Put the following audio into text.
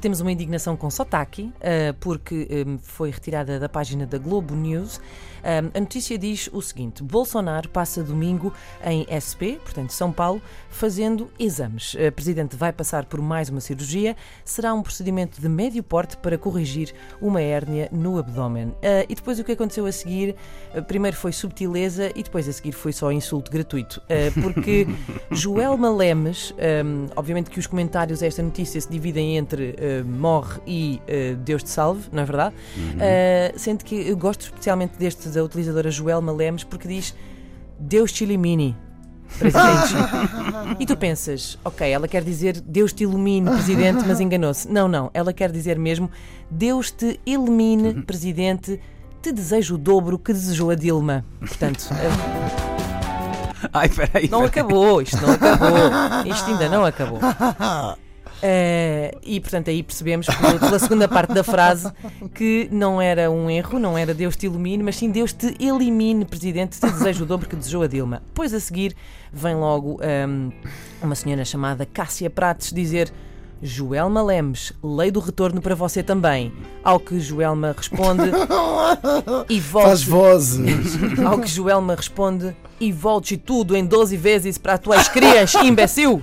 temos uma indignação com sotaque, uh, porque um, foi retirada da página da Globo News. Um, a notícia diz o seguinte: Bolsonaro passa domingo em SP, portanto São Paulo, fazendo exames. O presidente vai passar por mais uma cirurgia. Será um procedimento de médio porte para corrigir uma hérnia no abdômen. E depois o que aconteceu a seguir? Primeiro foi subtileza e depois a seguir foi só insulto gratuito. porque Joelma Lemes, um, obviamente que os comentários a esta notícia se dividem entre morre e Deus te salve, não é verdade? Uhum. sendo que eu gosto especialmente deste da utilizadora Joelma Lemos porque diz Deus te elimine. Presidente. e tu pensas, ok, ela quer dizer Deus te ilumine, Presidente, mas enganou-se. Não, não, ela quer dizer mesmo Deus te elimine, Presidente, te desejo o dobro que desejou a Dilma. Portanto. Ai, peraí, não peraí. acabou, isto não acabou. Isto ainda não acabou. Uh, e portanto aí percebemos pela segunda parte da frase que não era um erro, não era Deus te ilumine, mas sim Deus te elimine, Presidente, te desejo o dobro que desejou a Dilma. Pois a seguir vem logo um, uma senhora chamada Cássia Prates dizer Joelma Lemes, lei do retorno para você também. Ao que Joelma responde e volte. Faz vozes. Ao que Joelma responde e volte tudo em 12 vezes para as tuas crias, imbecil.